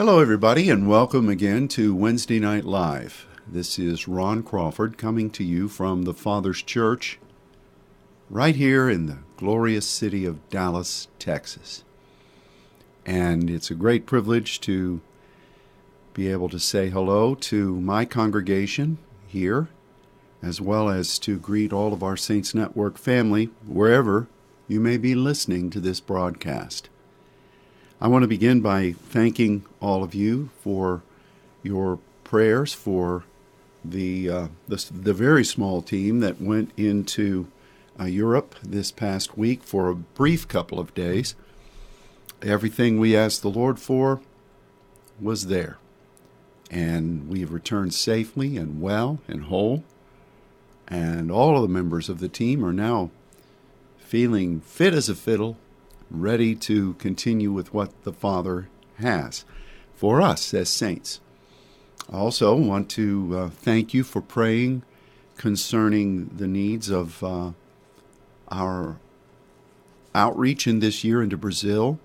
Hello, everybody, and welcome again to Wednesday Night Live. This is Ron Crawford coming to you from the Father's Church right here in the glorious city of Dallas, Texas. And it's a great privilege to be able to say hello to my congregation here, as well as to greet all of our Saints Network family wherever you may be listening to this broadcast. I want to begin by thanking all of you for your prayers for the uh, the, the, very small team that went into uh, Europe this past week for a brief couple of days. Everything we asked the Lord for was there, and we have returned safely and well and whole. And all of the members of the team are now feeling fit as a fiddle ready to continue with what the Father has for us as saints. I also want to uh, thank you for praying concerning the needs of uh, our outreach in this year into Brazil.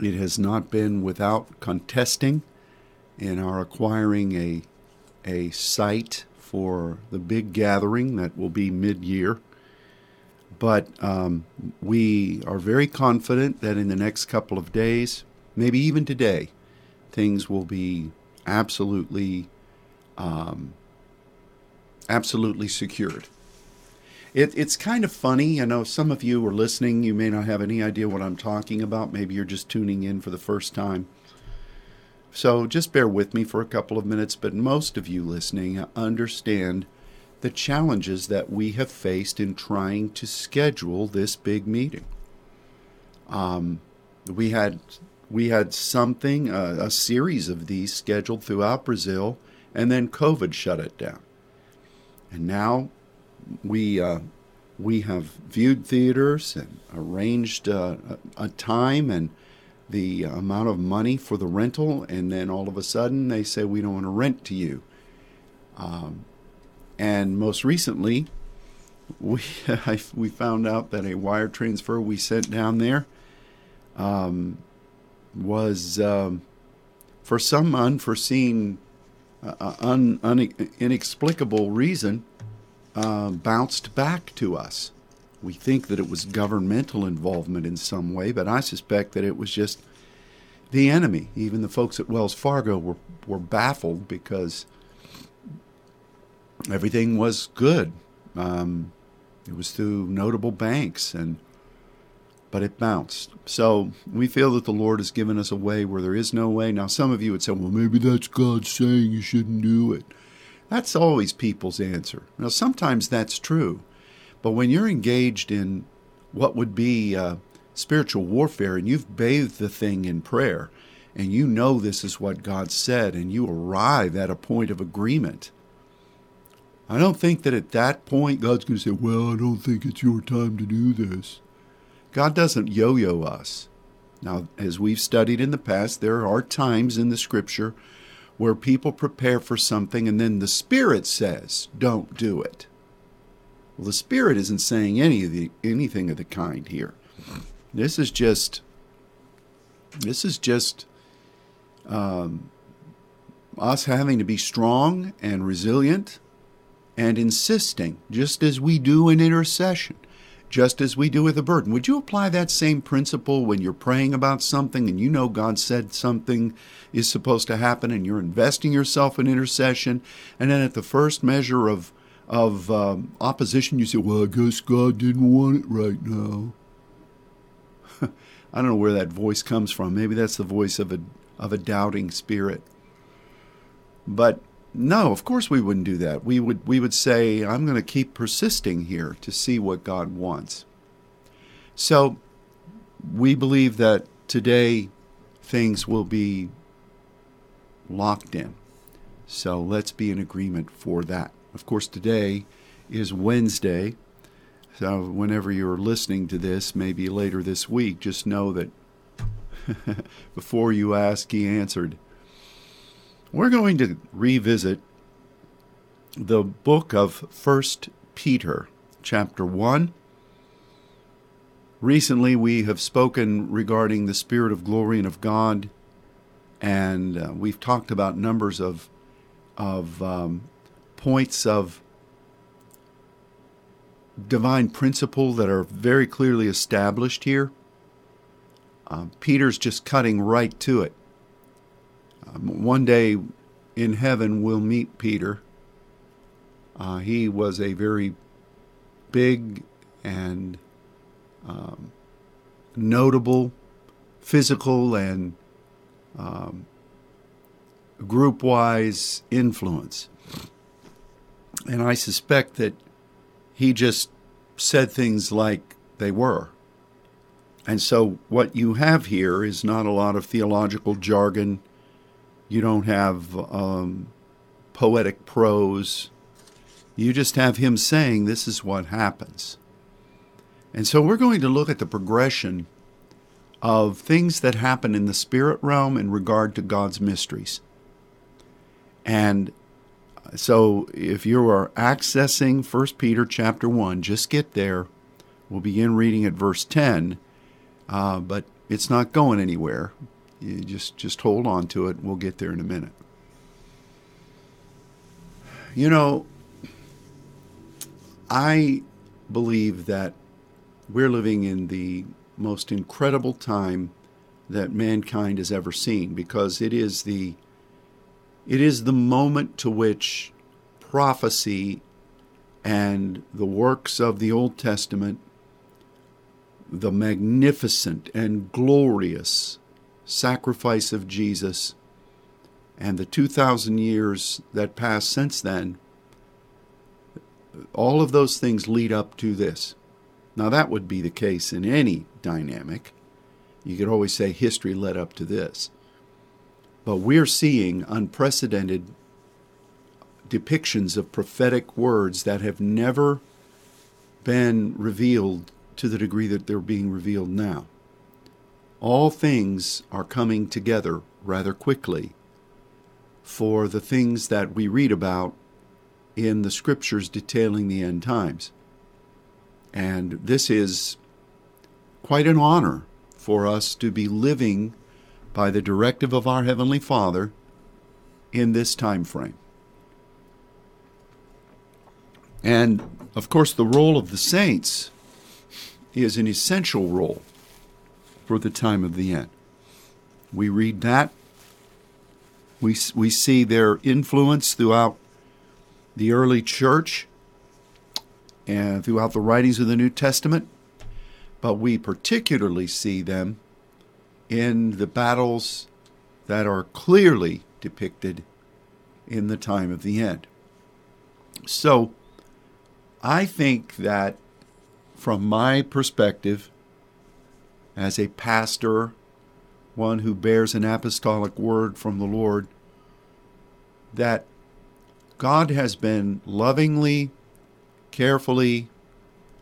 It has not been without contesting in our acquiring a, a site for the big gathering that will be mid year. But um, we are very confident that in the next couple of days, maybe even today, things will be absolutely, um, absolutely secured. It, it's kind of funny. I know some of you are listening. You may not have any idea what I'm talking about. Maybe you're just tuning in for the first time. So just bear with me for a couple of minutes. But most of you listening understand the challenges that we have faced in trying to schedule this big meeting. Um, we had we had something uh, a series of these scheduled throughout Brazil, and then COVID shut it down. And now we uh, we have viewed theaters and arranged uh, a, time and the amount of money for the rental, and then all of a sudden they say we don't want to rent to you. Um, and most recently, we we found out that a wire transfer we sent down there um, was um, for some unforeseen, uh, un, un, inexplicable reason uh, bounced back to us. We think that it was governmental involvement in some way, but I suspect that it was just the enemy. Even the folks at Wells Fargo were, were baffled because everything was good. Um, it was through notable banks, and but it bounced. So we feel that the Lord has given us a way where there is no way. Now, some of you would say, "Well, maybe that's God saying you shouldn't do it." That's always people's answer. Now, sometimes that's true, but when you're engaged in what would be uh, spiritual warfare and you've bathed the thing in prayer, and you know this is what God said, and you arrive at a point of agreement I don't think that at that point God's going to say, Well, I don't think it's your time to do this. God doesn't yo yo us. Now, as we've studied in the past, there are times in the scripture where people prepare for something and then the Spirit says, Don't do it. Well, the Spirit isn't saying any of the, anything of the kind here. This is just, this is just um, us having to be strong and resilient and insisting, just as we do in intercession, just as we do with a burden. Would you apply that same principle when you're praying about something and you know God said something is supposed to happen and you're investing yourself in intercession, and then at the first measure of of um, opposition, you say, "Well, I guess God didn't want it right now." I don't know where that voice comes from. Maybe that's the voice of a of a doubting spirit. But no, of course we wouldn't do that. We would we would say, I'm going to keep persisting here to see what God wants. So we believe that today things will be locked in. So let's be in agreement for that. Of course, today is Wednesday. So whenever you're listening to this, maybe later this week, just know that before you ask, he answered. We're going to revisit the book of First Peter, chapter 1. Recently, we have spoken regarding the Spirit of glory and of God And uh, we've talked about numbers of, of um, points of divine principle that are very clearly established here. Uh, Peter's just cutting right to it. One day in heaven, we'll meet Peter. Uh, he was a very big and um, notable physical and um, group wise influence. And I suspect that he just said things like they were. And so, what you have here is not a lot of theological jargon. You don't have um, poetic prose. You just have him saying, This is what happens. And so, we're going to look at the progression of things that happen in the spirit realm in regard to God's mysteries. And so, if you are accessing 1 Peter chapter 1, just get there. We'll begin reading at verse 10 uh, but it's not going anywhere. You just just hold on to it. We'll get there in a minute. You know, I believe that we're living in the most incredible time that mankind has ever seen because it is the it is the moment to which prophecy and the works of the Old Testament the magnificent and glorious sacrifice of Jesus and the 2,000 years that passed since then, all of those things lead up to this. Now, that would be the case in any dynamic. You could always say history led up to this. But we're seeing unprecedented depictions of prophetic words that have never been revealed to the degree that they're being revealed now. All things are coming together rather quickly for the things that we read about in the scriptures detailing the end times. And this is quite an honor for us to be living by the directive of our Heavenly Father in this time frame. And of course, the role of the saints is an essential role for the time of the end. We read that. We, we see their influence throughout the early church and throughout the writings of the New Testament, but we particularly see them in the battles that are clearly depicted in the time of the end. So I think that from my perspective, as a pastor, one who bears an apostolic word from the Lord, that God has been lovingly, carefully,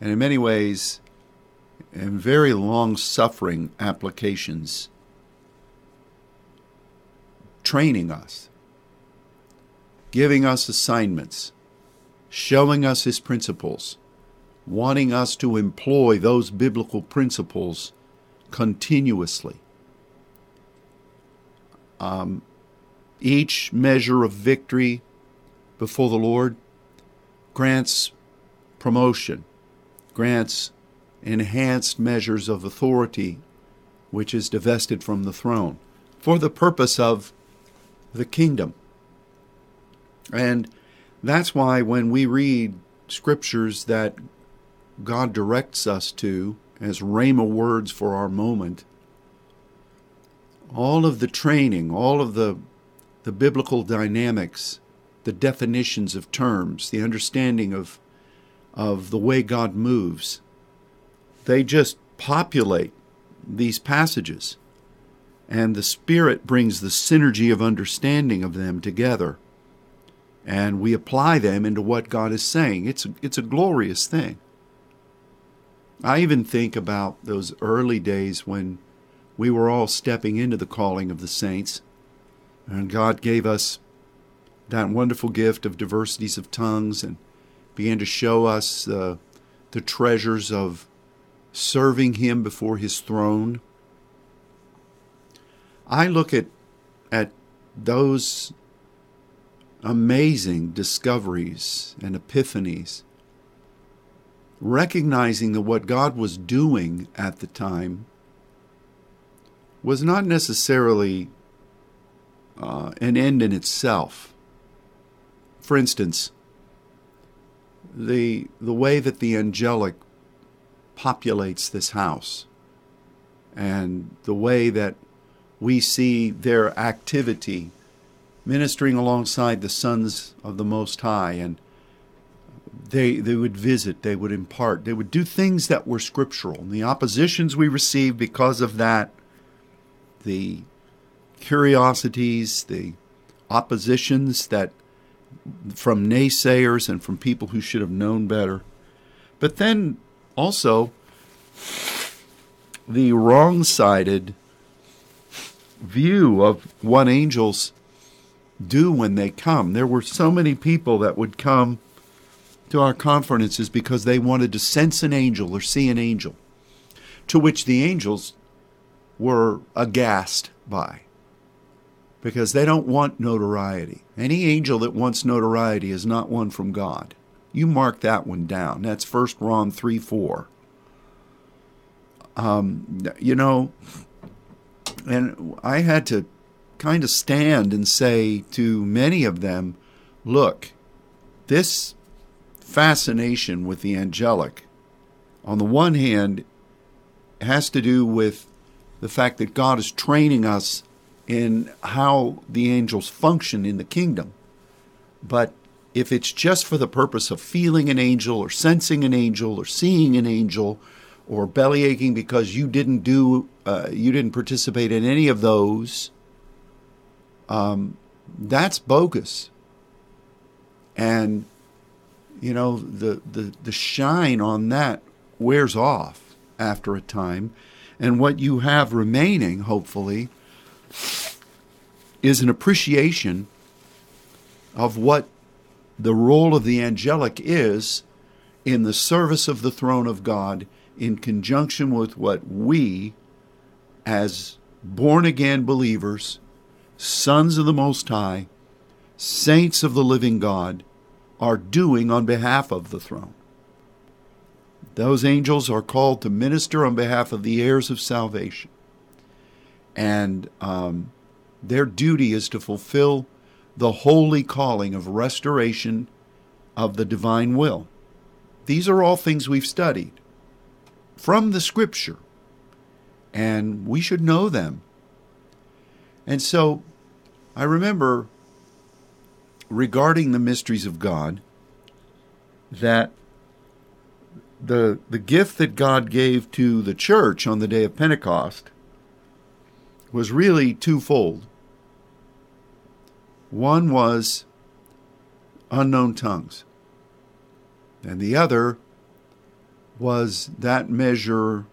and in many ways, in very long suffering applications, training us, giving us assignments, showing us His principles wanting us to employ those biblical principles continuously. Um, each measure of victory before the Lord grants promotion, grants enhanced measures of authority which is divested from the throne for the purpose of the kingdom. And that's why when we read scriptures that God directs us to as Rhema words for our moment, all of the training, all of the, the biblical dynamics, the definitions of terms, the understanding of, of the way God moves, they just populate these passages. And the Spirit brings the synergy of understanding of them together. And we apply them into what God is saying. It's a, it's a glorious thing. I even think about those early days when we were all stepping into the calling of the saints, and God gave us that wonderful gift of diversities of tongues and began to show us uh, the treasures of serving Him before His throne. I look at at those amazing discoveries and epiphanies, recognizing that what God was doing at the time was not necessarily uh, an end in itself. For instance, the the way that the angelic populates this house and the way that we see their activity ministering alongside the sons of the most high and they they would visit they would impart they would do things that were scriptural and the oppositions we received because of that the curiosities the oppositions that from naysayers and from people who should have known better. But then also the wrong sided view of what angels do when they come. There were so many people that would come to our conferences because they wanted to sense an angel or see an angel, to which the angels were aghast by because they don't want notoriety. Any angel that wants notoriety is not one from God. You mark that one down. That's 1 Ron 3 4. Um, you know, and I had to kind of stand and say to many of them, look, this fascination with the angelic, on the one hand, has to do with the fact that God is training us in how the angels function in the kingdom. But if it's just for the purpose of feeling an angel or sensing an angel or seeing an angel or bellyaching because you didn't do uh, you didn't participate in any of those um, that's bogus and you know the, the the shine on that wears off after a time. And what you have remaining hopefully is an appreciation of what the role of the angelic is in the service of the throne of God in conjunction with what we, as born again believers, sons of the Most High, saints of the living God, are doing on behalf of the throne. Those angels are called to minister on behalf of the heirs of salvation and um, their duty is to fulfill the holy calling of restoration of the divine will. These are all things we've studied from the scripture, and we should know them. And so I remember regarding the mysteries of God that the the gift that God gave to the church on the day of Pentecost was really twofold. One was unknown tongues, and the other was that measure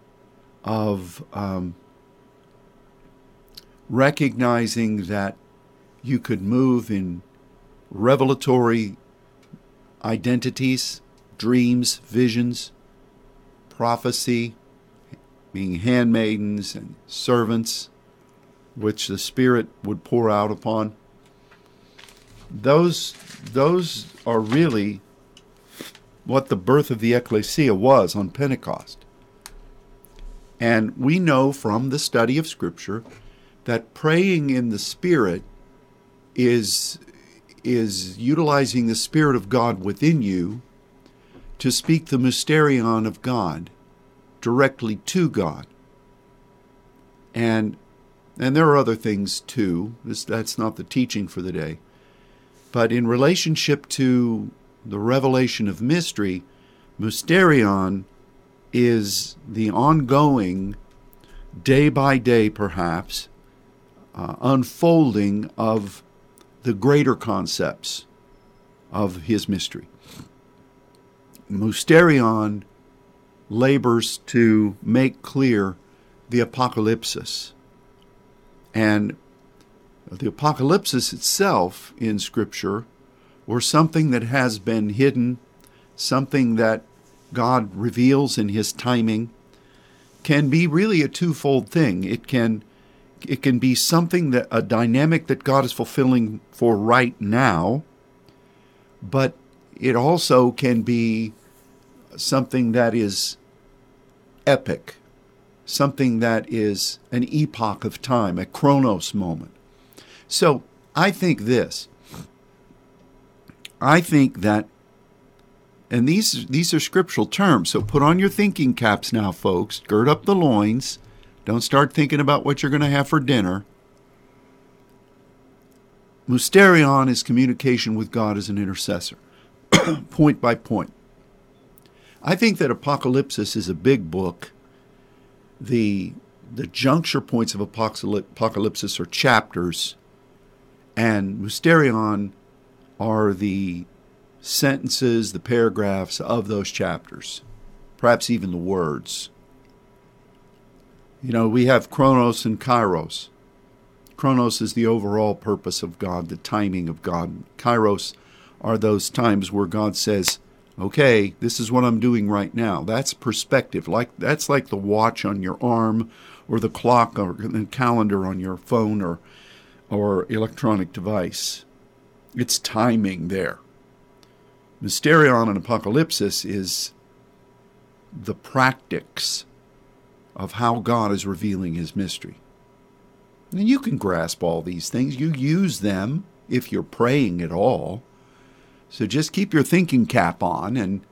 of um, recognizing that you could move in revelatory identities, dreams, visions, prophecy, being handmaidens and servants, which the Spirit would pour out upon. Those, those are really what the birth of the ecclesia was on Pentecost. And we know from the study of Scripture that praying in the Spirit is, is utilizing the Spirit of God within you to speak the mysterion of God directly to God. And and there are other things too. This, that's not the teaching for the day. But in relationship to the revelation of mystery, mysterion is the ongoing, day by day perhaps, uh, unfolding of the greater concepts of his mystery. Mysterion labors to make clear the apocalypsis and the apocalypse itself in Scripture, or something that has been hidden, something that God reveals in His timing, can be really a twofold thing. It can it can be something that a dynamic that God is fulfilling for right now, but it also can be something that is epic, something that is an epoch of time, a chronos moment. So I think this. I think that and these these are scriptural terms. So put on your thinking caps now, folks. Gird up the loins. Don't start thinking about what you're going to have for dinner. Musterion is communication with God as an intercessor, point by point. I think that Apocalypsis is a big book. The the juncture points of Apocalypsis are chapters, and Musterion are the sentences, the paragraphs of those chapters, perhaps even the words. You know, we have Chronos and Kairos. Chronos is the overall purpose of God, the timing of God. Kairos are those times where God says, "Okay, this is what I'm doing right now." That's perspective. Like that's like the watch on your arm or the clock or the calendar on your phone or or electronic device. It's timing there. Mysterion and Apocalypsis is the practice of how God is revealing his mystery. And you can grasp all these things. You use them if you're praying at all. So just keep your thinking cap on and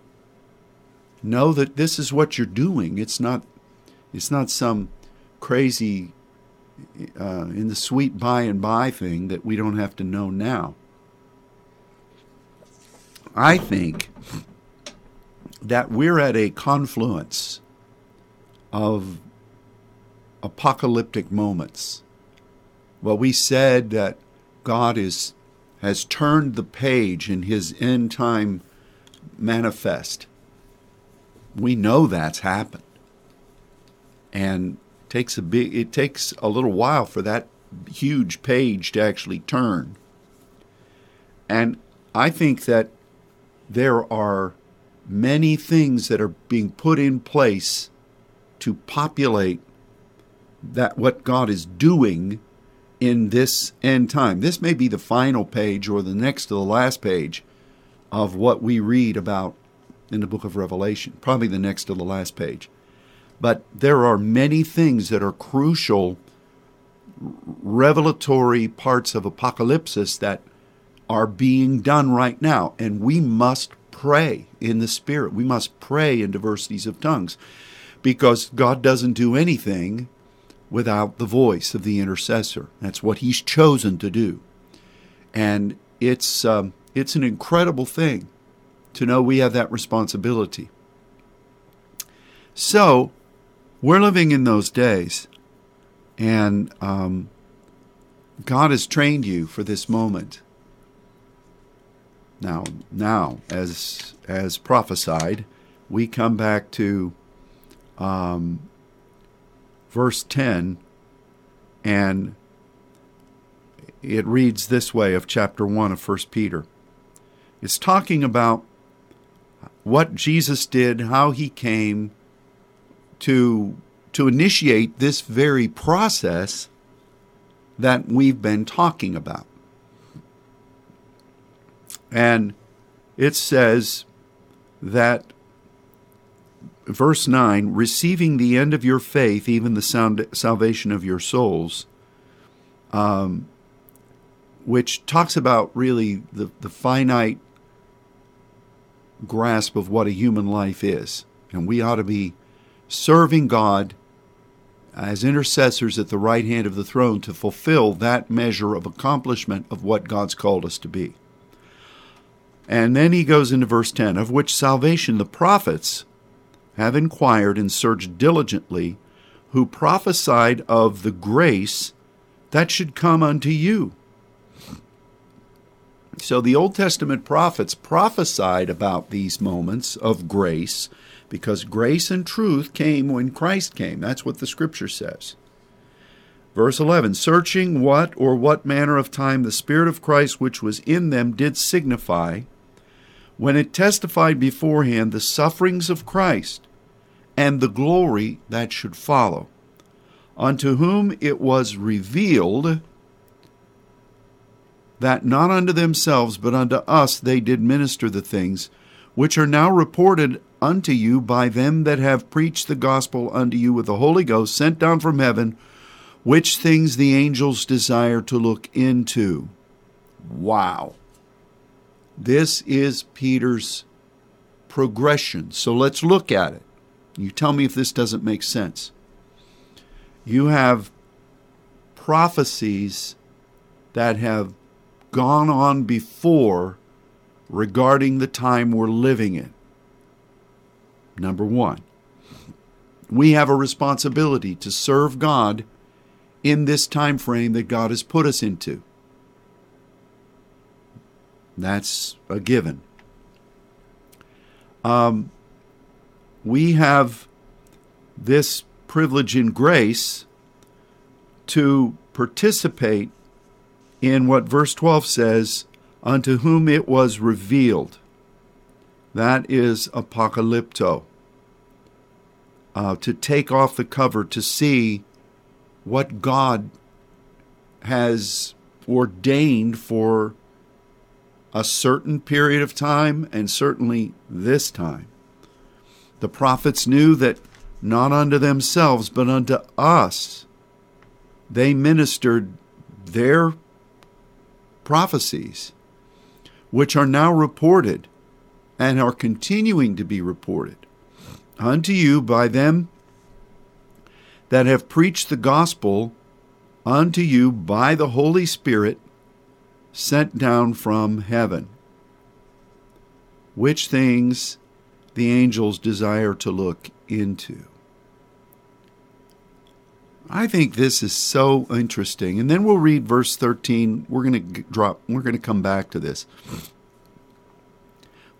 know that this is what you're doing. It's not it's not some crazy uh, in the sweet by and by thing that we don't have to know now. I think that we're at a confluence of apocalyptic moments. Well, we said that God is has turned the page in his end time manifest. We know that's happened. And takes a big it takes a little while for that huge page to actually turn. And I think that there are many things that are being put in place to populate that what God is doing in this end time. This may be the final page or the next to the last page of what we read about in the book of Revelation, probably the next to the last page. But there are many things that are crucial revelatory parts of apocalypse that are being done right now, and we must pray in the Spirit. We must pray in diversities of tongues because God doesn't do anything without the voice of the intercessor. That's what He's chosen to do. And it's, um, it's an incredible thing to know we have that responsibility. So, we're living in those days, and um, God has trained you for this moment. Now, now, as as prophesied, we come back to um, verse ten, and it reads this way of chapter one of First Peter. It's talking about what Jesus did, how he came to to initiate this very process that we've been talking about. And it says that, verse 9, receiving the end of your faith, even the sound, salvation of your souls, um, which talks about really the, the finite grasp of what a human life is. And we ought to be serving God as intercessors at the right hand of the throne to fulfill that measure of accomplishment of what God's called us to be. And then he goes into verse 10 of which salvation the prophets have inquired and searched diligently, who prophesied of the grace that should come unto you. So the Old Testament prophets prophesied about these moments of grace because grace and truth came when Christ came. That's what the scripture says. Verse 11 Searching what or what manner of time the Spirit of Christ which was in them did signify when it testified beforehand the sufferings of Christ and the glory that should follow. unto whom it was revealed that not unto themselves, but unto us they did minister the things which are now reported unto you by them that have preached the gospel unto you with the Holy Ghost sent down from heaven, which things the angels desire to look into. Wow. This is Peter's progression. So let's look at it. You tell me if this doesn't make sense. You have prophecies that have gone on before regarding the time we're living in. Number one, we have a responsibility to serve God in this time frame that God has put us into. That's a given. Um, we have this privilege and grace to participate in what verse 12 says, unto whom it was revealed. That is apocalypto. Uh, to take off the cover to see what God has ordained for a certain period of time and certainly this time. The prophets knew that not unto themselves, but unto us, they ministered their prophecies, which are now reported and are continuing to be reported unto you by them that have preached the gospel unto you by the Holy Spirit sent down from heaven, which things the angels desire to look into. I think this is so interesting. And then we'll read verse 13. We're going to drop we're going to come back to this.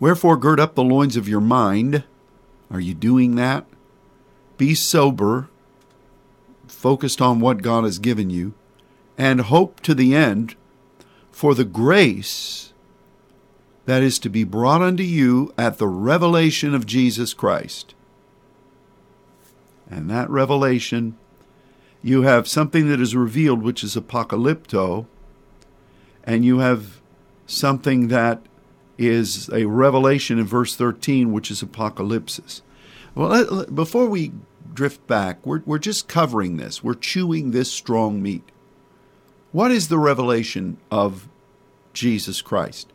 Wherefore gird up the loins of your mind. Are you doing that? Be sober, focused on what God has given you, and hope to the end for the grace that is to be brought unto you at the revelation of Jesus Christ. And that revelation you have something that is revealed, which is apocalypto, and you have something that is a revelation in verse 13, which is apocalypsis. Well, before we drift back, we're, we're just covering this. We're chewing this strong meat. What is the revelation of Jesus Christ?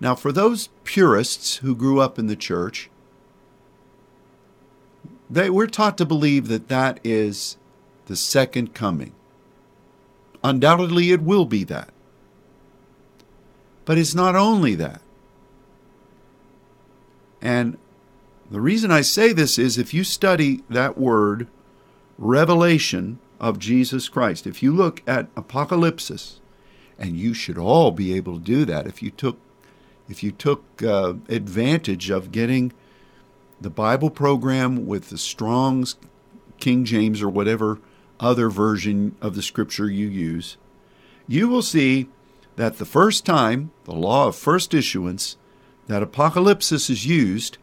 Now, for those purists who grew up in the church, they, we're taught to believe that that is the second coming. Undoubtedly, it will be that. But it's not only that. And the reason I say this is if you study that word, revelation of Jesus Christ, if you look at Apocalypse, and you should all be able to do that if you took if you took uh, advantage of getting the Bible program with the Strong's King James or whatever other version of the scripture you use, you will see that the first time, the law of first issuance, that apocalypse is used,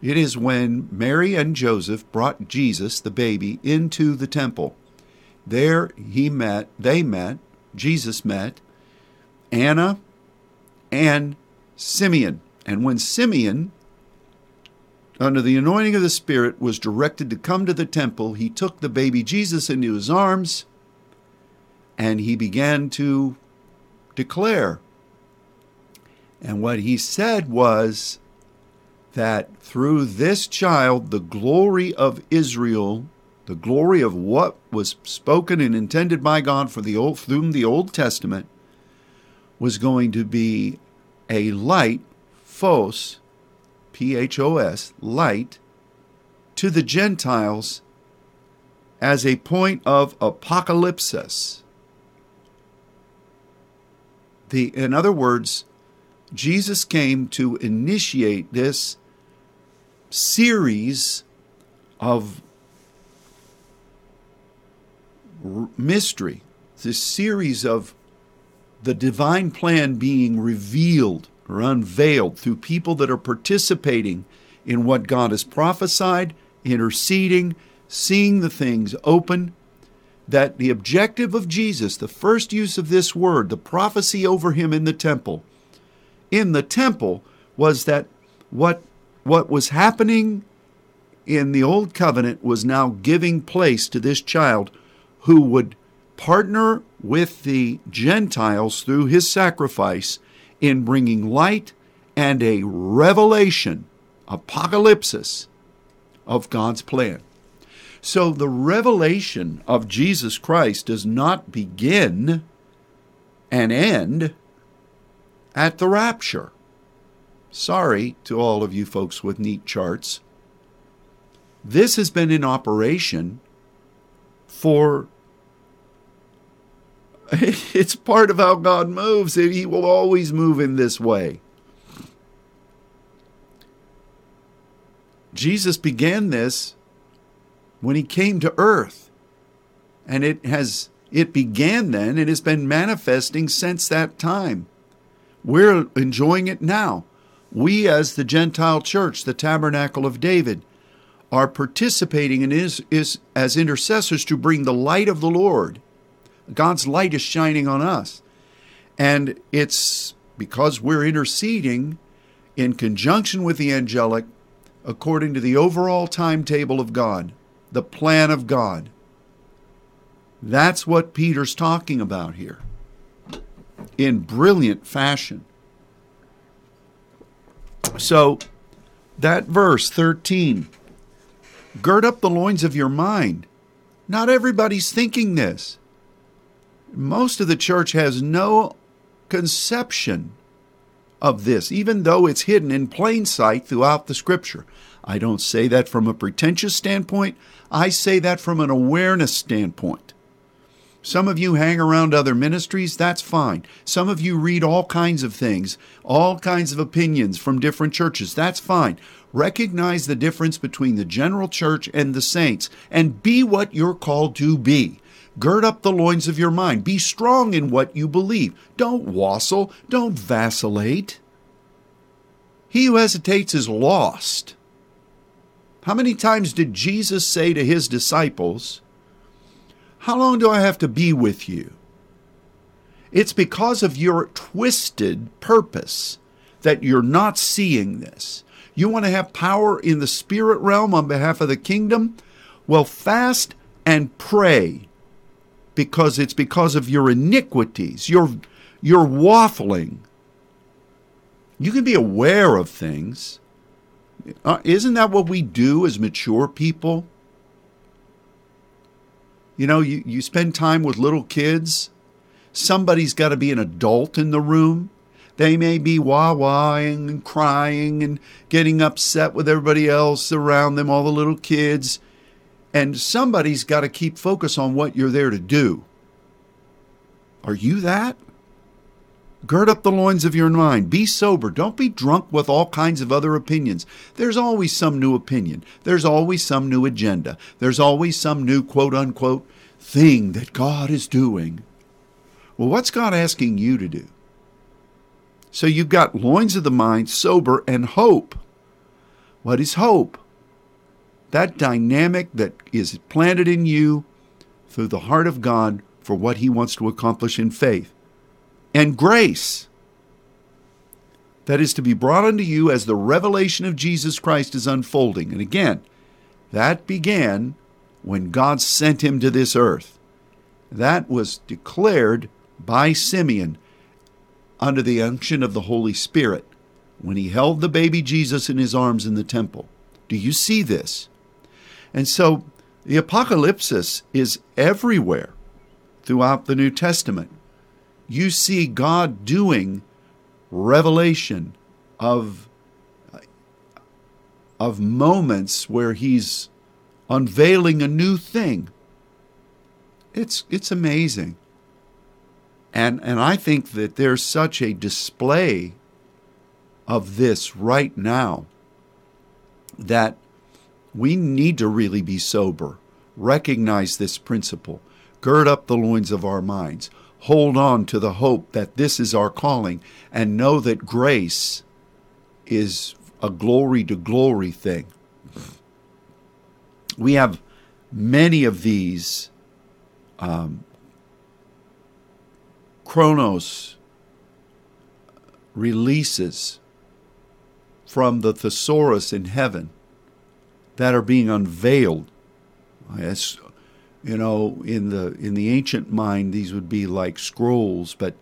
it is when Mary and Joseph brought Jesus, the baby, into the temple. There he met, they met, Jesus met Anna and Simeon. And when Simeon under the anointing of the Spirit, was directed to come to the temple, he took the baby Jesus into his arms and he began to declare. And what he said was that through this child, the glory of Israel, the glory of what was spoken and intended by God for the old, through the Old Testament, was going to be a light, phos, P H O S, light, to the Gentiles as a point of apocalypsis. The, in other words, Jesus came to initiate this series of mystery, this series of the divine plan being revealed or unveiled through people that are participating in what God has prophesied, interceding, seeing the things open, that the objective of Jesus, the first use of this word, the prophecy over him in the temple, in the temple was that what what was happening in the old covenant was now giving place to this child who would partner with the Gentiles through his sacrifice in bringing light and a revelation, apocalypsis, of God's plan. So the revelation of Jesus Christ does not begin and end at the rapture. Sorry to all of you folks with neat charts. This has been in operation for it's part of how God moves. He will always move in this way. Jesus began this when he came to earth. And it has it began then and has been manifesting since that time. We're enjoying it now. We as the Gentile church, the tabernacle of David, are participating in is, is as intercessors to bring the light of the Lord. God's light is shining on us. And it's because we're interceding in conjunction with the angelic according to the overall timetable of God, the plan of God. That's what Peter's talking about here in brilliant fashion. So, that verse 13 gird up the loins of your mind. Not everybody's thinking this. Most of the church has no conception of this, even though it's hidden in plain sight throughout the scripture. I don't say that from a pretentious standpoint, I say that from an awareness standpoint. Some of you hang around other ministries, that's fine. Some of you read all kinds of things, all kinds of opinions from different churches, that's fine. Recognize the difference between the general church and the saints and be what you're called to be. Gird up the loins of your mind. Be strong in what you believe. Don't wassail. Don't vacillate. He who hesitates is lost. How many times did Jesus say to his disciples, How long do I have to be with you? It's because of your twisted purpose that you're not seeing this. You want to have power in the spirit realm on behalf of the kingdom? Well, fast and pray because it's because of your iniquities, your, your waffling. You can be aware of things. Uh, isn't that what we do as mature people? You know, you, you spend time with little kids. Somebody's got to be an adult in the room. They may be wah wahing and crying and getting upset with everybody else around them, all the little kids. And somebody's got to keep focus on what you're there to do. Are you that? Gird up the loins of your mind. Be sober. Don't be drunk with all kinds of other opinions. There's always some new opinion. There's always some new agenda. There's always some new quote unquote thing that God is doing. Well, what's God asking you to do? So you've got loins of the mind, sober, and hope. What is hope? That dynamic that is planted in you through the heart of God for what He wants to accomplish in faith. And grace that is to be brought unto you as the revelation of Jesus Christ is unfolding. And again, that began when God sent him to this earth. That was declared by Simeon under the unction of the Holy Spirit when he held the baby Jesus in his arms in the temple. Do you see this? And so the apocalypse is everywhere throughout the New Testament. You see God doing revelation of, of moments where He's unveiling a new thing. It's, it's amazing. And, and I think that there's such a display of this right now that we need to really be sober, recognize this principle, gird up the loins of our minds, hold on to the hope that this is our calling, and know that grace is a glory to glory thing. We have many of these um, Chronos releases from the thesaurus in heaven that are being unveiled. As you know, in the in the ancient mind, these would be like scrolls, but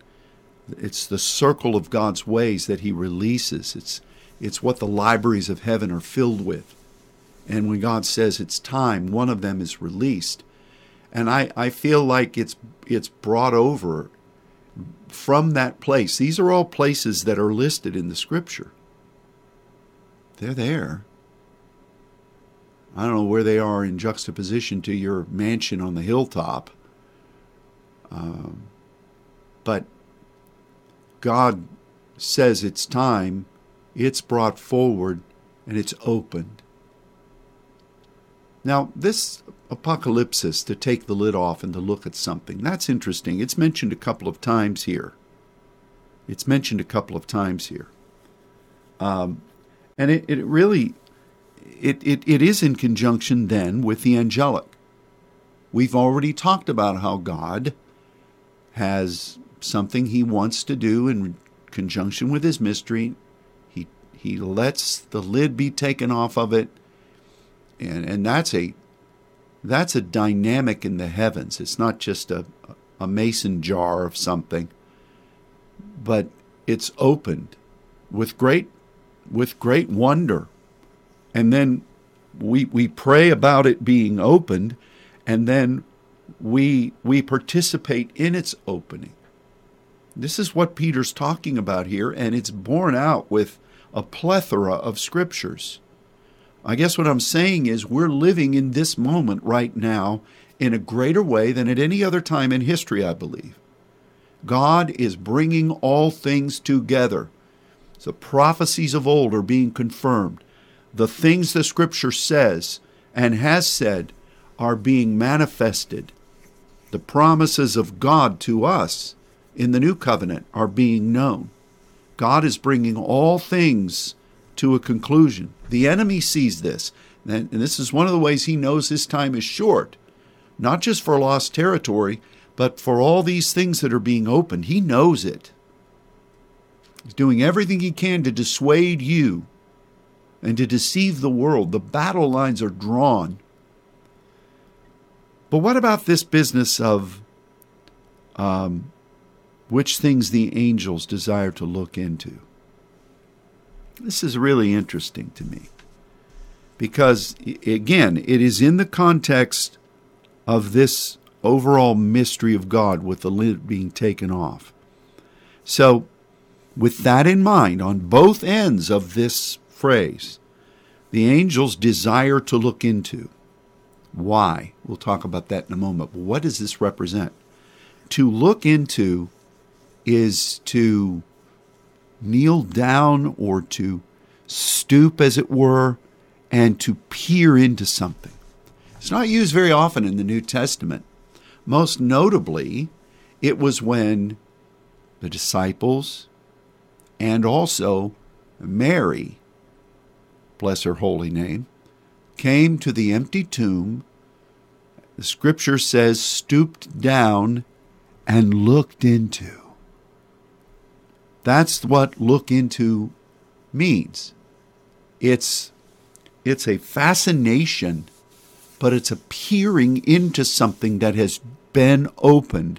it's the circle of God's ways that He releases. It's it's what the libraries of heaven are filled with. And when God says it's time, one of them is released. And I, I feel like it's it's brought over from that place. These are all places that are listed in the scripture. They're there. I don't know where they are in juxtaposition to your mansion on the hilltop. Um, but God says it's time, it's brought forward, and it's opened. Now, this apocalypsis, to take the lid off and to look at something, that's interesting. It's mentioned a couple of times here. It's mentioned a couple of times here. Um, and it, it really it, it, it is in conjunction then with the angelic. We've already talked about how God has something he wants to do in conjunction with his mystery. He he lets the lid be taken off of it. And and that's a that's a dynamic in the heavens. It's not just a a mason jar of something, but it's opened with great with great wonder and then we we pray about it being opened and then we we participate in its opening. This is what peter's talking about here and it's borne out with a plethora of scriptures. I guess what i'm saying is we're living in this moment right now in a greater way than at any other time in history i believe. God is bringing all things together. The prophecies of old are being confirmed the things the scripture says and has said are being manifested. The promises of God to us in the new covenant are being known. God is bringing all things to a conclusion. The enemy sees this, and this is one of the ways he knows his time is short, not just for lost territory, but for all these things that are being opened. He knows it. He's doing everything he can to dissuade you and to deceive the world. The battle lines are drawn. But what about this business of um, which things the angels desire to look into? This is really interesting to me because, again, it is in the context of this overall mystery of God with the lid being taken off. So, with that in mind, on both ends of this phrase the angels desire to look into. Why? We'll talk about that in a moment. What does this represent? To look into is to kneel down or to stoop, as it were, and to peer into something. It's not used very often in the New Testament. Most notably, it was when the disciples and also Mary bless her holy name, came to the empty tomb, the scripture says, stooped down and looked into. That's what look into means. It's, it's a fascination, but it's a peering into something that has been opened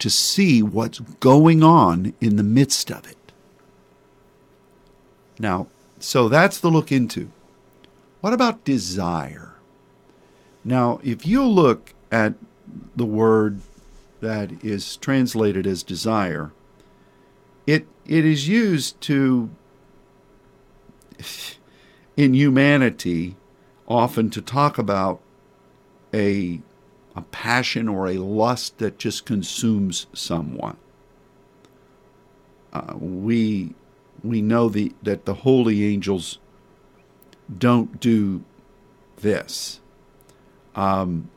to see what's going on in the midst of it. Now, so that's the look into. What about desire? Now, if you look at the word that is translated as desire, it it is used to in humanity often to talk about a a passion or a lust that just consumes someone. Uh, we we know the, that the holy angels don't do this. Um,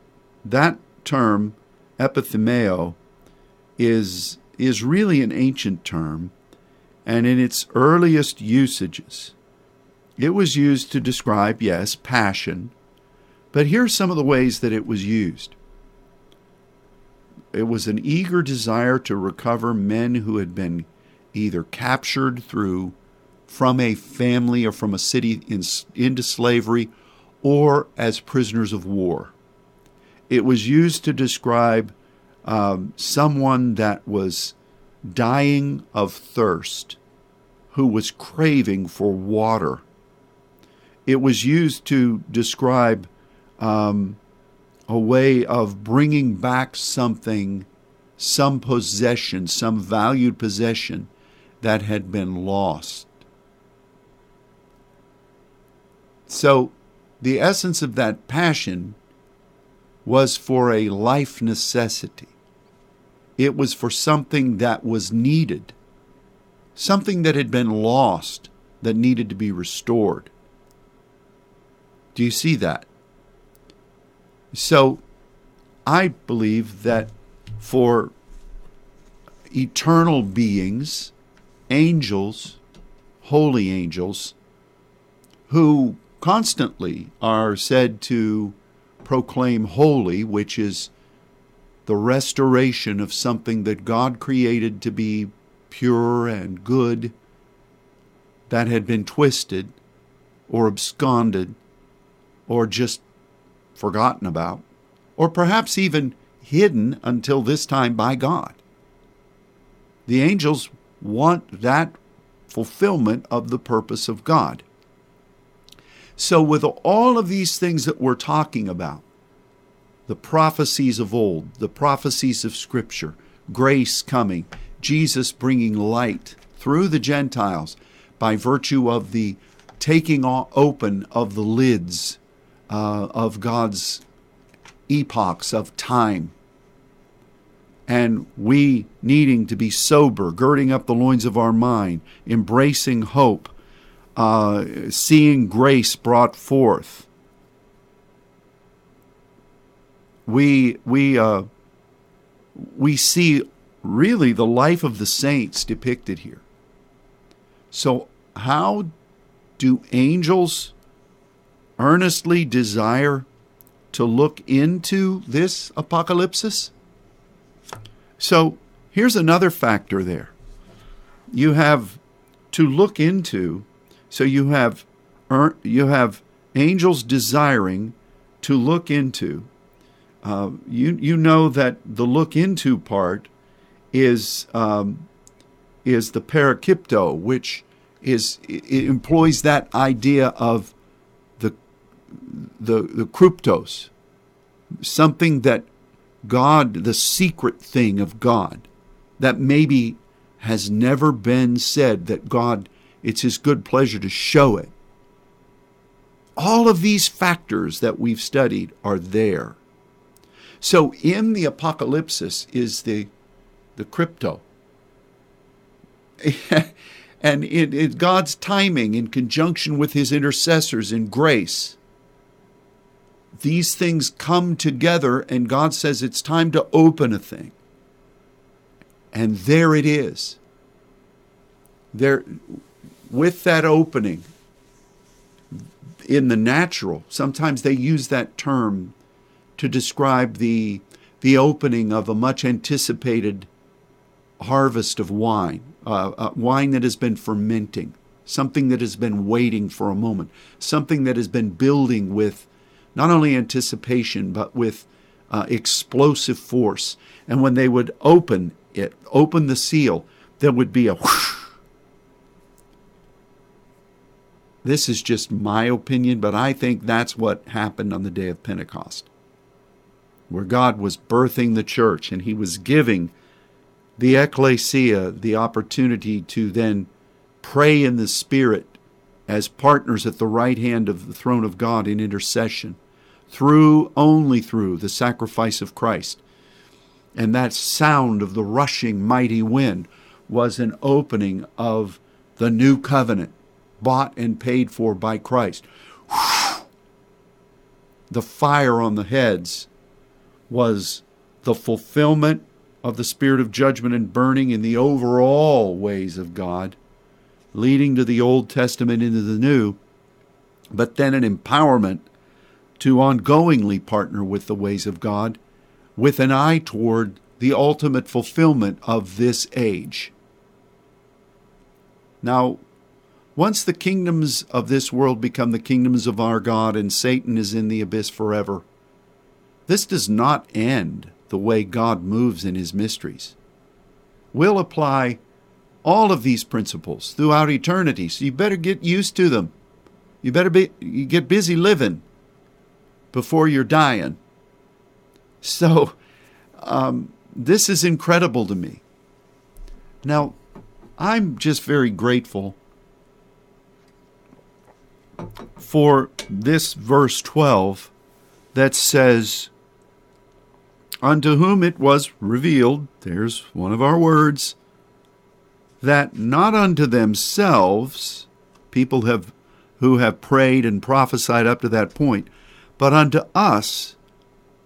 that term, epithumeo, is, is really an ancient term, and in its earliest usages, it was used to describe, yes, passion, but here are some of the ways that it was used. it was an eager desire to recover men who had been either captured through from a family or from a city in, into slavery or as prisoners of war. It was used to describe um, someone that was dying of thirst, who was craving for water. It was used to describe um, a way of bringing back something, some possession, some valued possession that had been lost. So, the essence of that passion was for a life necessity. It was for something that was needed, something that had been lost that needed to be restored. Do you see that? So, I believe that for eternal beings, angels, holy angels, who constantly are said to proclaim holy, which is the restoration of something that God created to be pure and good that had been twisted or absconded or just forgotten about, or perhaps even hidden until this time by God. The angels want that fulfillment of the purpose of God. So, with all of these things that we're talking about, the prophecies of old, the prophecies of Scripture, grace coming, Jesus bringing light through the Gentiles by virtue of the taking open of the lids uh, of God's epochs of time. And we needing to be sober, girding up the loins of our mind, embracing hope, uh, seeing grace brought forth. We we uh, we see really the life of the saints depicted here. So how do angels earnestly desire to look into this apocalypse? So here's another factor there. You have to look into so you have you have angels desiring to look into. Uh, you you know that the look into part is um, is the parakipto, which is it employs that idea of the the the kryptos, something that God, the secret thing of God, that maybe has never been said that God it's His good pleasure to show it. All of these factors that we've studied are there. So in the apocalypse is the, the crypto. and in, in God's timing, in conjunction with His intercessors in grace, these things come together, and God says it's time to open a thing. And there it is. There, with that opening in the natural, sometimes they use that term to describe the, the opening of a much anticipated harvest of wine, uh, uh, wine that has been fermenting, something that has been waiting for a moment, something that has been building with not only anticipation, but with uh, explosive force. And when they would open it, open the seal, there would be a whoosh, This is just my opinion, but I think that's what happened on the day of Pentecost, where God was birthing the church and he was giving the ecclesia the opportunity to then pray in the Spirit as partners at the right hand of the throne of God in intercession, through only through the sacrifice of Christ. And that sound of the rushing mighty wind was an opening of the new covenant bought and paid for by Christ. The fire on the heads was the fulfillment of the spirit of judgment and burning in the overall ways of God, leading to the Old Testament into the New, but then an empowerment to ongoingly partner with the ways of God with an eye toward the ultimate fulfillment of this age. Now, once the kingdoms of this world become the kingdoms of our God and Satan is in the abyss forever, this does not end the way God moves in his mysteries. We'll apply all of these principles throughout eternity, so you better get used to them. You better be you get busy living before you're dying. So, um, this is incredible to me. Now, I'm just very grateful for this verse 12 that says, Unto whom it was revealed, there's one of our words, that not unto themselves, people have who have prayed and prophesied up to that point, but unto us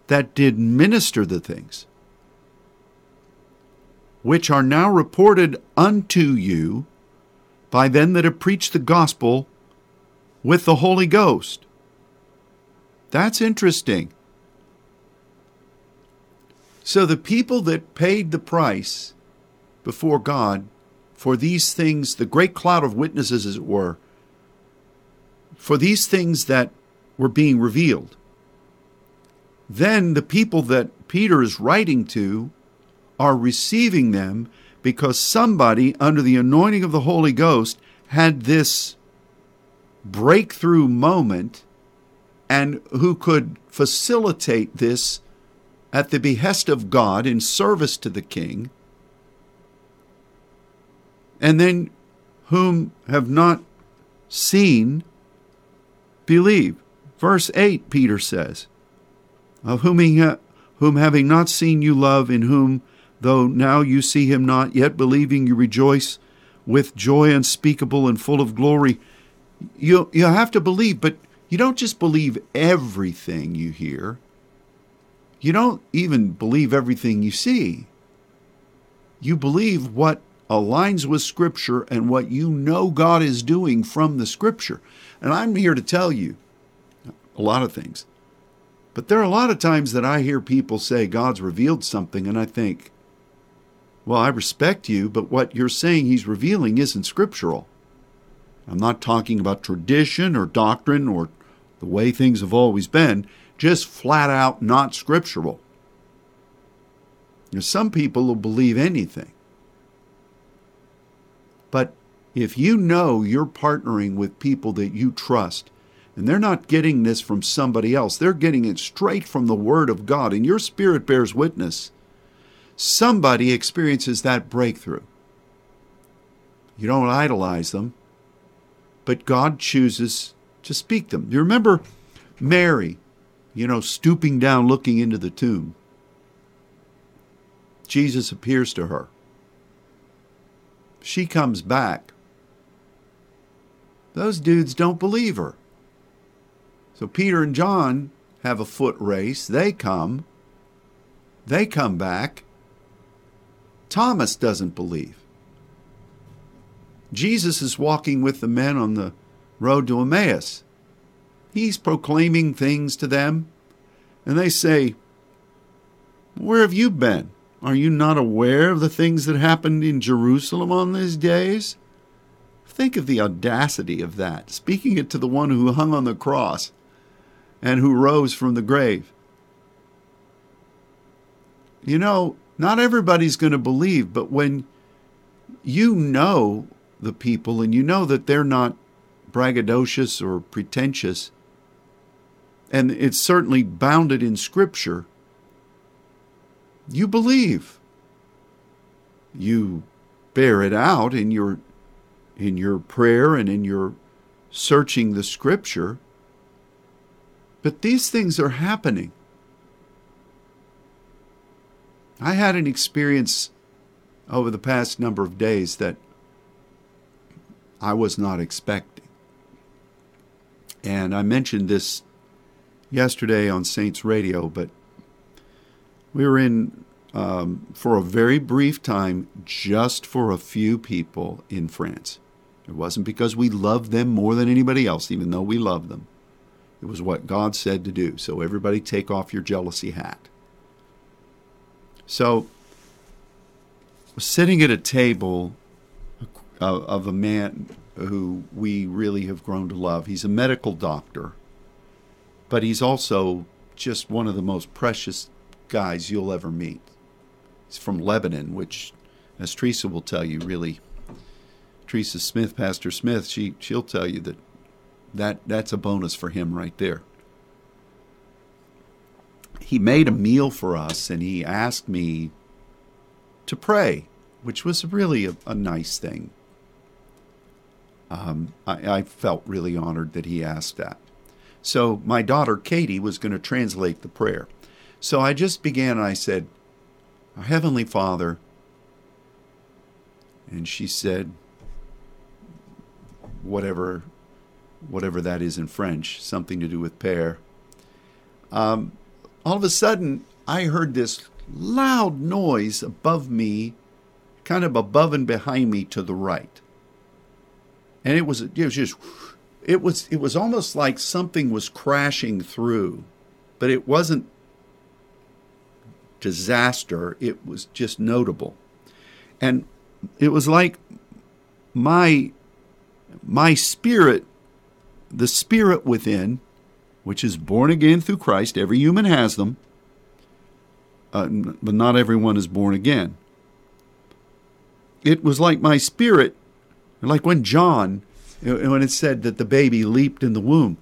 that did minister the things, which are now reported unto you by them that have preached the gospel with the Holy Ghost. That's interesting. So the people that paid the price before God for these things, the great cloud of witnesses, as it were, for these things that were being revealed, then the people that Peter is writing to are receiving them because somebody under the anointing of the Holy Ghost had this breakthrough moment and who could facilitate this at the behest of God in service to the king, and then whom have not seen believe. Verse 8, Peter says, Of whom, he ha- whom having not seen you love, in whom, though now you see him not, yet believing you rejoice with joy unspeakable and full of glory. You, you have to believe, but you don't just believe everything you hear. You don't even believe everything you see. You believe what aligns with Scripture and what you know God is doing from the Scripture. And I'm here to tell you a lot of things. But there are a lot of times that I hear people say God's revealed something, and I think, well, I respect you, but what you're saying He's revealing isn't scriptural. I'm not talking about tradition or doctrine or the way things have always been, just flat out not scriptural. There's some people will believe anything. But if you know you're partnering with people that you trust, and they're not getting this from somebody else, they're getting it straight from the Word of God, and your spirit bears witness, somebody experiences that breakthrough. You don't idolize them, but God chooses to speak them. You remember Mary, you know, stooping down looking into the tomb. Jesus appears to her. She comes back. Those dudes don't believe her. So Peter and John have a foot race. They come. They come back. Thomas doesn't believe. Jesus is walking with the men on the road to Emmaus. He's proclaiming things to them, and they say, Where have you been? Are you not aware of the things that happened in Jerusalem on these days? Think of the audacity of that, speaking it to the one who hung on the cross and who rose from the grave. You know, not everybody's going to believe, but when you know the people and you know that they're not braggadocious or pretentious, and it's certainly bounded in Scripture, you believe. You bear it out in your in your prayer and in your searching the scripture. But these things are happening. I had an experience over the past number of days that I was not expecting. And I mentioned this yesterday on Saints Radio, but we were in um, for a very brief time just for a few people in France. It wasn't because we loved them more than anybody else, even though we love them. It was what God said to do. So everybody take off your jealousy hat. So sitting at a table of, of a man who we really have grown to love. He's a medical doctor, but he's also just one of the most precious guys you'll ever meet. He's from Lebanon, which, as Teresa will tell you, really, Teresa Smith, Pastor Smith, she she'll tell you that that that's a bonus for him right there. He made a meal for us, and he asked me to pray, which was really a, a nice thing. Um, I, I felt really honored that he asked that. So my daughter Katie was going to translate the prayer. So I just began and I said, Our Heavenly Father. And she said, whatever whatever that is in French, something to do with pear. Um, all of a sudden, I heard this loud noise above me, kind of above and behind me to the right. And it was, it was just it was it was almost like something was crashing through, but it wasn't disaster. It was just notable, and it was like my my spirit, the spirit within, which is born again through Christ. Every human has them, uh, but not everyone is born again. It was like my spirit, like when John when it said that the baby leaped in the womb.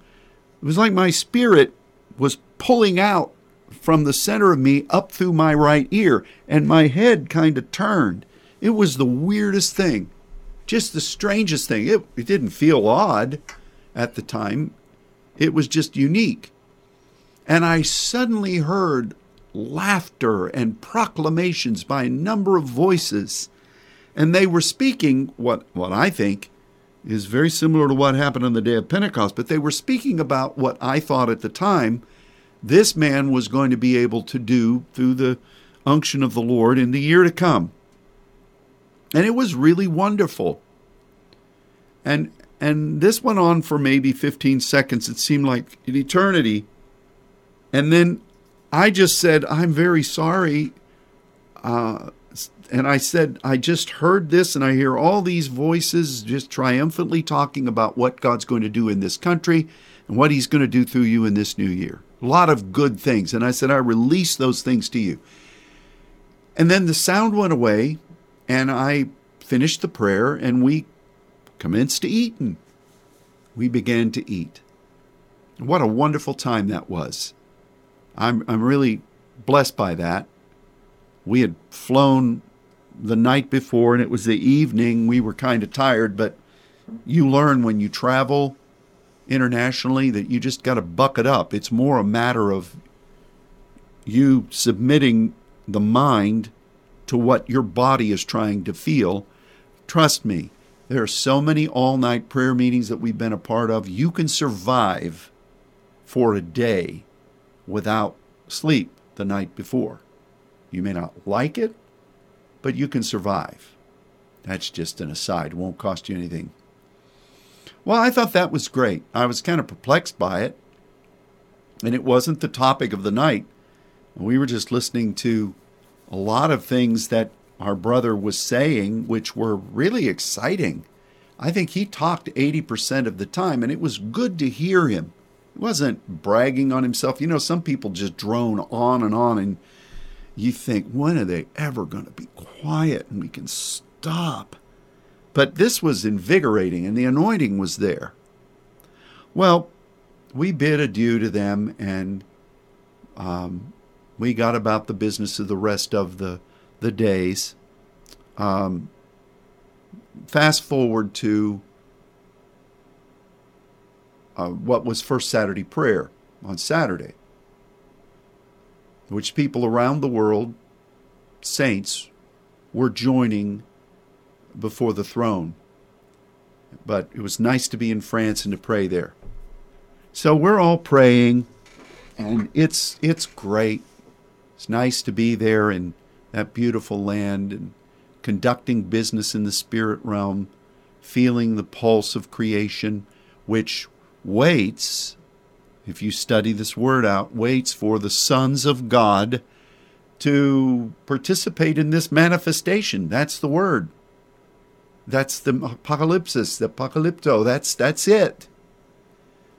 It was like my spirit was pulling out from the center of me up through my right ear, and my head kind of turned. It was the weirdest thing, just the strangest thing. It, it didn't feel odd at the time, it was just unique. And I suddenly heard laughter and proclamations by a number of voices. And they were speaking what, what I think is very similar to what happened on the day of Pentecost, but they were speaking about what I thought at the time this man was going to be able to do through the unction of the Lord in the year to come. And it was really wonderful. And and this went on for maybe 15 seconds. It seemed like an eternity. And then I just said, I'm very sorry. Uh, and I said, I just heard this and I hear all these voices just triumphantly talking about what God's going to do in this country and what He's going to do through you in this new year. A lot of good things. And I said, I release those things to you. And then the sound went away and I finished the prayer and we commenced to eat and we began to eat. What a wonderful time that was. I'm, I'm really blessed by that. We had flown the night before and it was the evening. We were kind of tired, but you learn when you travel internationally that you just got to buck it up. It's more a matter of you submitting the mind to what your body is trying to feel. Trust me, there are so many all night prayer meetings that we've been a part of. You can survive for a day without sleep the night before. You may not like it, but you can survive. That's just an aside, won't cost you anything. Well, I thought that was great. I was kind of perplexed by it, and it wasn't the topic of the night. We were just listening to a lot of things that our brother was saying, which were really exciting. I think he talked 80% of the time, and it was good to hear him. He wasn't bragging on himself. You know, some people just drone on and on, and you think, when are they ever going to be quiet and we can stop? But this was invigorating and the anointing was there. Well, we bid adieu to them and um, we got about the business of the rest of the, the days. Um, fast forward to uh, what was First Saturday prayer on Saturday which people around the world, saints, were joining before the throne. But it was nice to be in France and to pray there. So we're all praying, and it's it's great. It's nice to be there in that beautiful land and conducting business in the spirit realm, feeling the pulse of creation, which waits if you study this word out, waits for the sons of God to participate in this manifestation. That's the word. That's the apocalypsis, the apocalypto. That's that's it.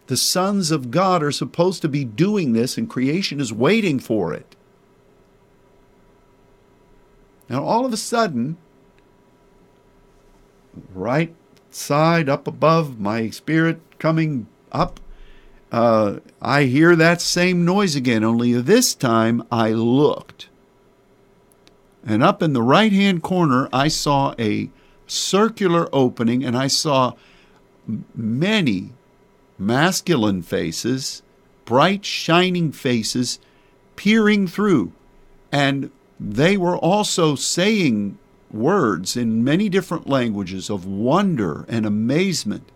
The sons of God are supposed to be doing this, and creation is waiting for it. Now, all of a sudden, right side up above my spirit coming up, uh, I hear that same noise again, only this time I looked. And up in the right hand corner, I saw a circular opening, and I saw many masculine faces, bright, shining faces, peering through. And they were also saying words in many different languages of wonder and amazement.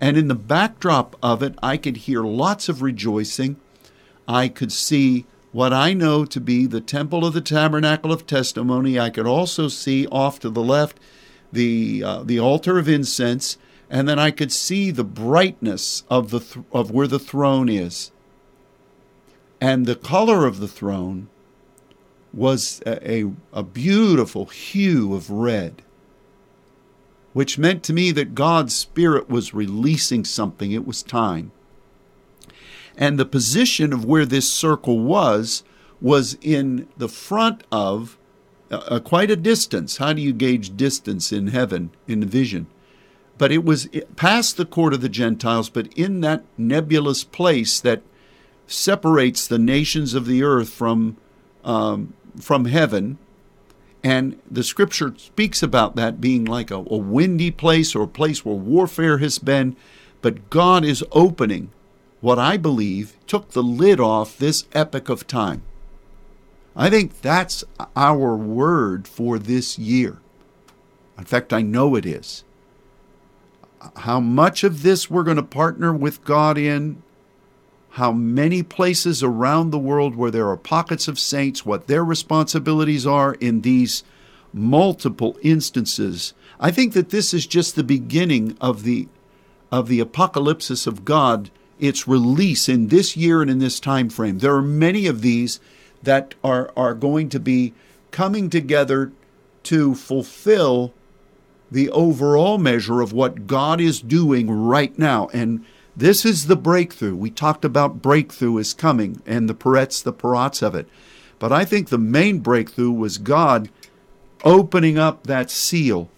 And in the backdrop of it, I could hear lots of rejoicing. I could see what I know to be the temple of the tabernacle of testimony. I could also see off to the left the uh, the altar of incense, and then I could see the brightness of the th- of where the throne is. And the color of the throne was a, a, a beautiful hue of red, which meant to me that God's Spirit was releasing something. It was time. And the position of where this circle was was in the front of uh, uh quite a distance. How do you gauge distance in heaven, in vision? But it was past the court of the Gentiles, but in that nebulous place that separates the nations of the earth from um, from heaven. And the scripture speaks about that being like a, a windy place or a place where warfare has been. But God is opening what I believe took the lid off this epoch of time. I think that's our word for this year. In fact, I know it is. How much of this we're going to partner with God in, how many places around the world where there are pockets of saints, what their responsibilities are in these multiple instances. I think that this is just the beginning of the of the apocalypse of God, its release in this year and in this time frame. There are many of these that are, are going to be coming together to fulfill the overall measure of what God is doing right now. And this is the breakthrough. We talked about breakthrough is coming and the parets, the parats of it. But I think the main breakthrough was God opening up that seal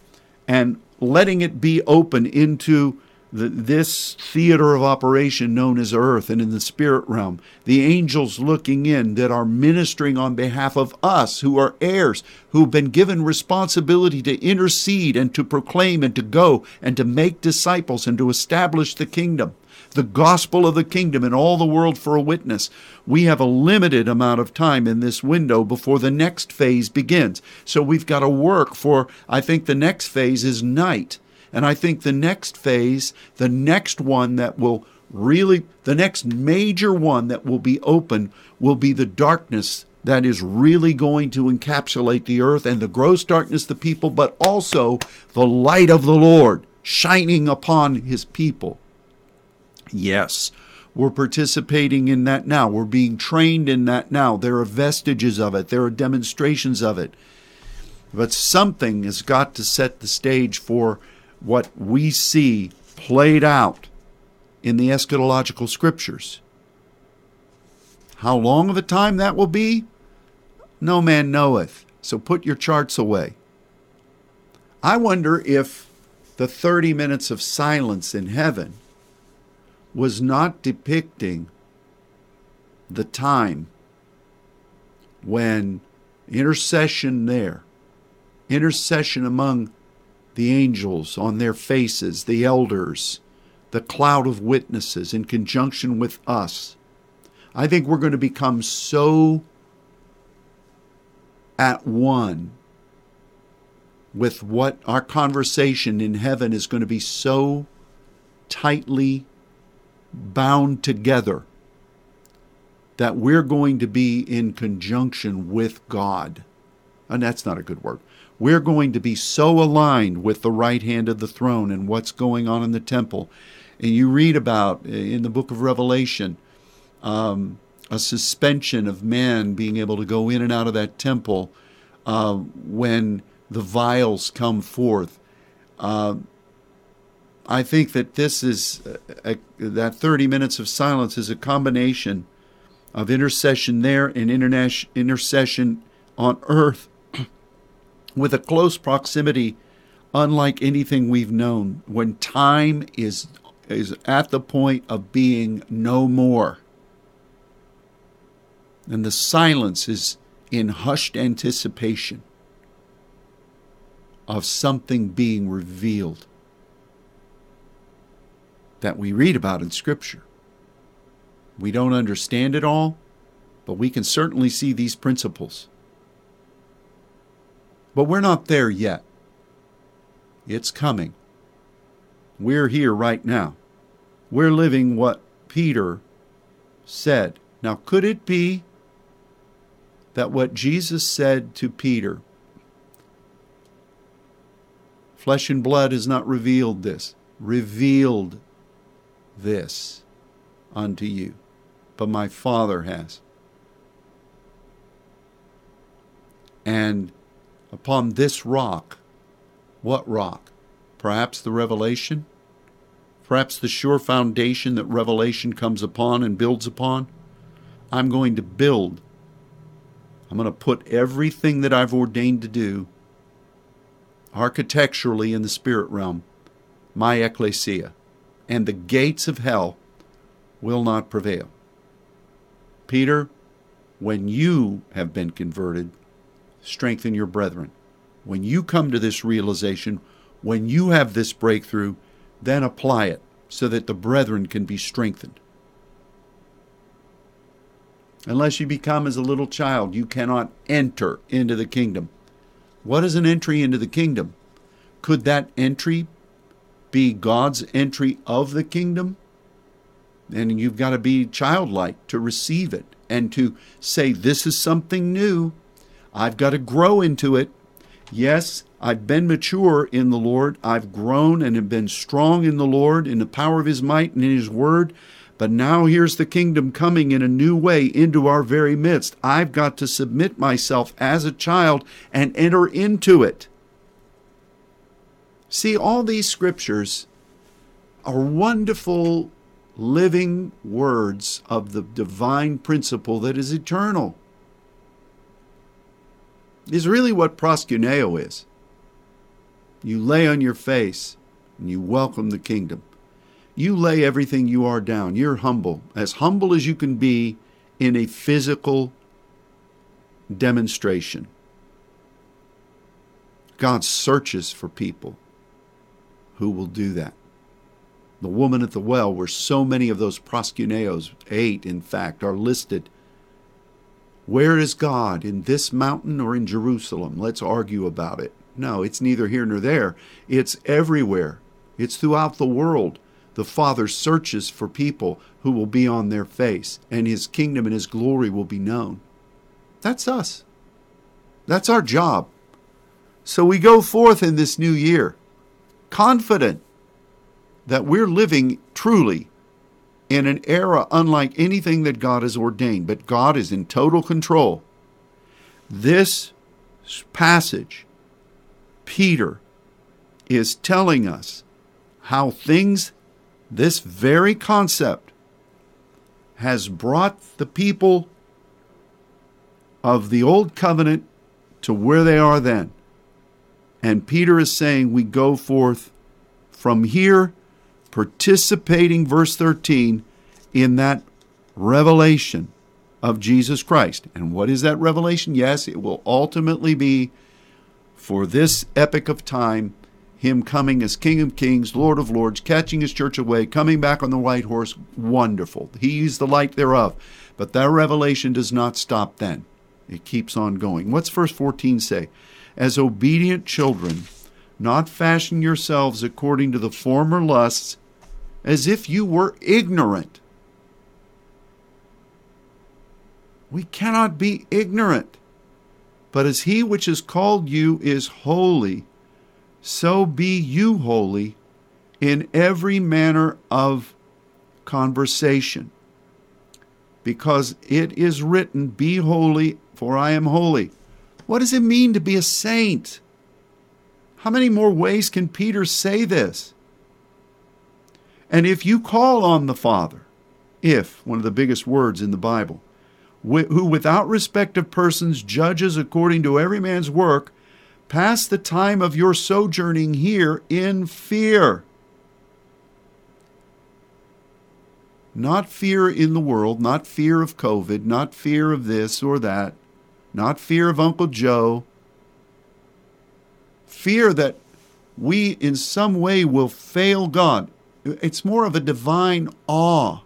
and letting it be open into the, this theater of operation known as earth and in the spirit realm. The angels looking in that are ministering on behalf of us who are heirs, who've been given responsibility to intercede and to proclaim and to go and to make disciples and to establish the kingdom the gospel of the kingdom in all the world for a witness. We have a limited amount of time in this window before the next phase begins. So we've got to work for, I think the next phase is night. And I think the next phase, the next one that will really, the next major one that will be open will be the darkness that is really going to encapsulate the earth and the gross darkness the people, but also the light of the Lord shining upon his people. Yes, we're participating in that now. We're being trained in that now. There are vestiges of it, there are demonstrations of it. But something has got to set the stage for what we see played out in the eschatological scriptures. How long of a time that will be? No man knoweth. So put your charts away. I wonder if the 30 minutes of silence in heaven was not depicting the time when intercession there, intercession among the angels on their faces, the elders, the cloud of witnesses in conjunction with us. I think we're going to become so at one with what our conversation in heaven is going to be so tightly bound together that we're going to be in conjunction with God. And that's not a good word. We're going to be so aligned with the right hand of the throne and what's going on in the temple. And you read about in the book of Revelation um, a suspension of man being able to go in and out of that temple uh, when the vials come forth. Uh, I think that this is a, a, that 30 minutes of silence is a combination of intercession there and intercession on earth with a close proximity unlike anything we've known. When time is is at the point of being no more and the silence is in hushed anticipation of something being revealed that we read about in Scripture. We don't understand it all, but we can certainly see these principles. But we're not there yet. It's coming. We're here right now. We're living what Peter said. Now, could it be that what Jesus said to Peter, flesh and blood has not revealed this, revealed this unto you, but my Father has. And upon this rock, what rock? Perhaps the revelation? Perhaps the sure foundation that revelation comes upon and builds upon? I'm going to build. I'm going to put everything that I've ordained to do architecturally in the spirit realm, my ecclesia and the gates of hell will not prevail. Peter, when you have been converted, strengthen your brethren. When you come to this realization, when you have this breakthrough, then apply it so that the brethren can be strengthened. Unless you become as a little child, you cannot enter into the kingdom. What is an entry into the kingdom? Could that entry be God's entry of the kingdom, and you've got to be childlike to receive it and to say, This is something new. I've got to grow into it. Yes, I've been mature in the Lord. I've grown and have been strong in the Lord, in the power of His might and in His word. But now here's the kingdom coming in a new way into our very midst. I've got to submit myself as a child and enter into it. See, all these scriptures are wonderful living words of the divine principle that is eternal. Is really what proskuneo is. You lay on your face and you welcome the kingdom. You lay everything you are down. You're humble, as humble as you can be in a physical demonstration. God searches for people who will do that. The woman at the well, where so many of those proskuneos, eight in fact, are listed. Where is God? In this mountain or in Jerusalem? Let's argue about it. No, it's neither here nor there. It's everywhere. It's throughout the world. The Father searches for people who will be on their face, and His kingdom and His glory will be known. That's us. That's our job. So we go forth in this new year confident that we're living truly in an era unlike anything that God has ordained, but God is in total control. This passage, Peter is telling us how things, this very concept, has brought the people of the old covenant to where they are then. And Peter is saying we go forth from here, participating, verse 13, in that revelation of Jesus Christ. And what is that revelation? Yes, it will ultimately be for this epoch of time, Him coming as King of Kings, Lord of Lords, catching His church away, coming back on the white horse. Wonderful. He is the light thereof. But that revelation does not stop then, it keeps on going. What's verse 14 say? As obedient children, not fashion yourselves according to the former lusts, as if you were ignorant. We cannot be ignorant. But as he which has called you is holy, so be you holy in every manner of conversation. because it is written, Be holy, for I am holy. What does it mean to be a saint? How many more ways can Peter say this? And if you call on the Father, if, one of the biggest words in the Bible, who without respect of persons judges according to every man's work, pass the time of your sojourning here in fear. Not fear in the world, not fear of COVID, not fear of this or that, not fear of Uncle Joe. Fear that we in some way will fail God. It's more of a divine awe.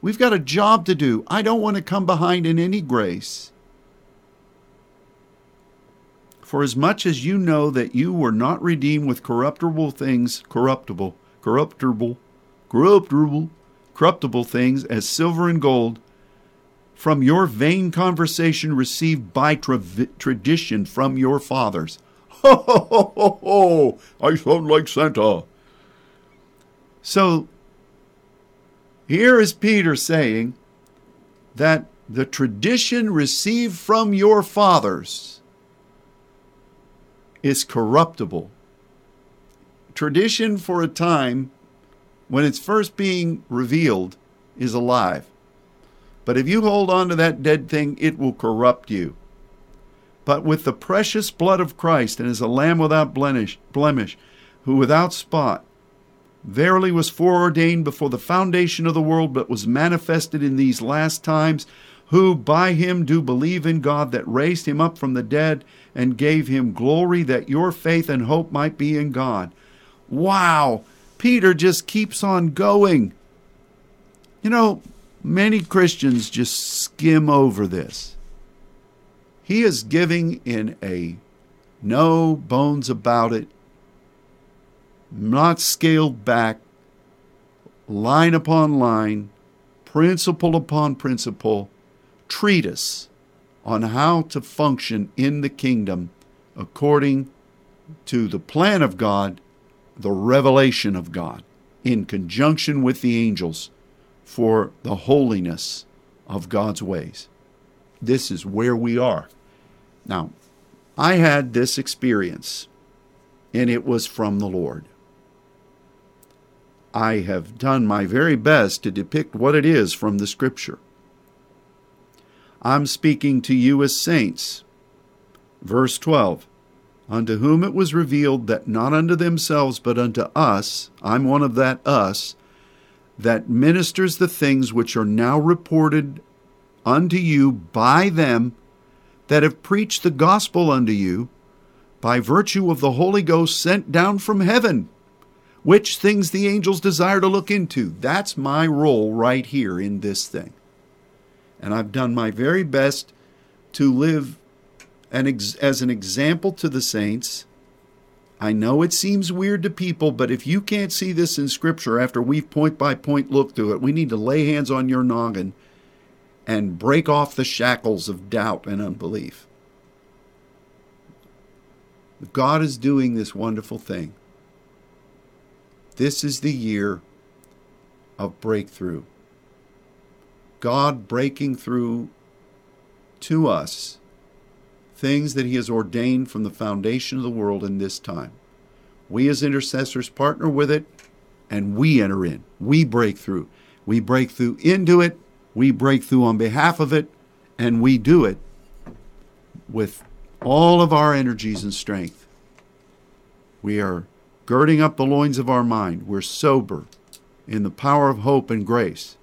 We've got a job to do. I don't want to come behind in any grace. For as much as you know that you were not redeemed with corruptible things, corruptible, corruptible, corruptible, corruptible things as silver and gold, from your vain conversation received by tra- tradition from your fathers. Ho, ho, ho, ho, ho! I sound like Santa. So here is Peter saying that the tradition received from your fathers is corruptible. Tradition for a time, when it's first being revealed, is alive. But if you hold on to that dead thing, it will corrupt you. But with the precious blood of Christ, and as a lamb without blemish, blemish, who without spot, verily was foreordained before the foundation of the world, but was manifested in these last times, who by him do believe in God that raised him up from the dead and gave him glory, that your faith and hope might be in God. Wow! Peter just keeps on going. You know, many Christians just skim over this. He is giving in a no bones about it not scaled back, line upon line, principle upon principle, treatise on how to function in the kingdom according to the plan of God, the revelation of God, in conjunction with the angels for the holiness of God's ways. This is where we are. Now, I had this experience, and it was from the Lord. I have done my very best to depict what it is from the Scripture. I'm speaking to you as saints. Verse 12 Unto whom it was revealed that not unto themselves, but unto us, I'm one of that us, that ministers the things which are now reported unto you by them that have preached the gospel unto you, by virtue of the Holy Ghost sent down from heaven which things the angels desire to look into. That's my role right here in this thing. And I've done my very best to live an ex- as an example to the saints. I know it seems weird to people, but if you can't see this in Scripture after we've point by point looked through it, we need to lay hands on your noggin and break off the shackles of doubt and unbelief. God is doing this wonderful thing. This is the year of breakthrough. God breaking through to us things that He has ordained from the foundation of the world in this time. We as intercessors partner with it and we enter in. We break through. We break through into it. We break through on behalf of it. And we do it with all of our energies and strength. We are girding up the loins of our mind. We're sober in the power of hope and grace,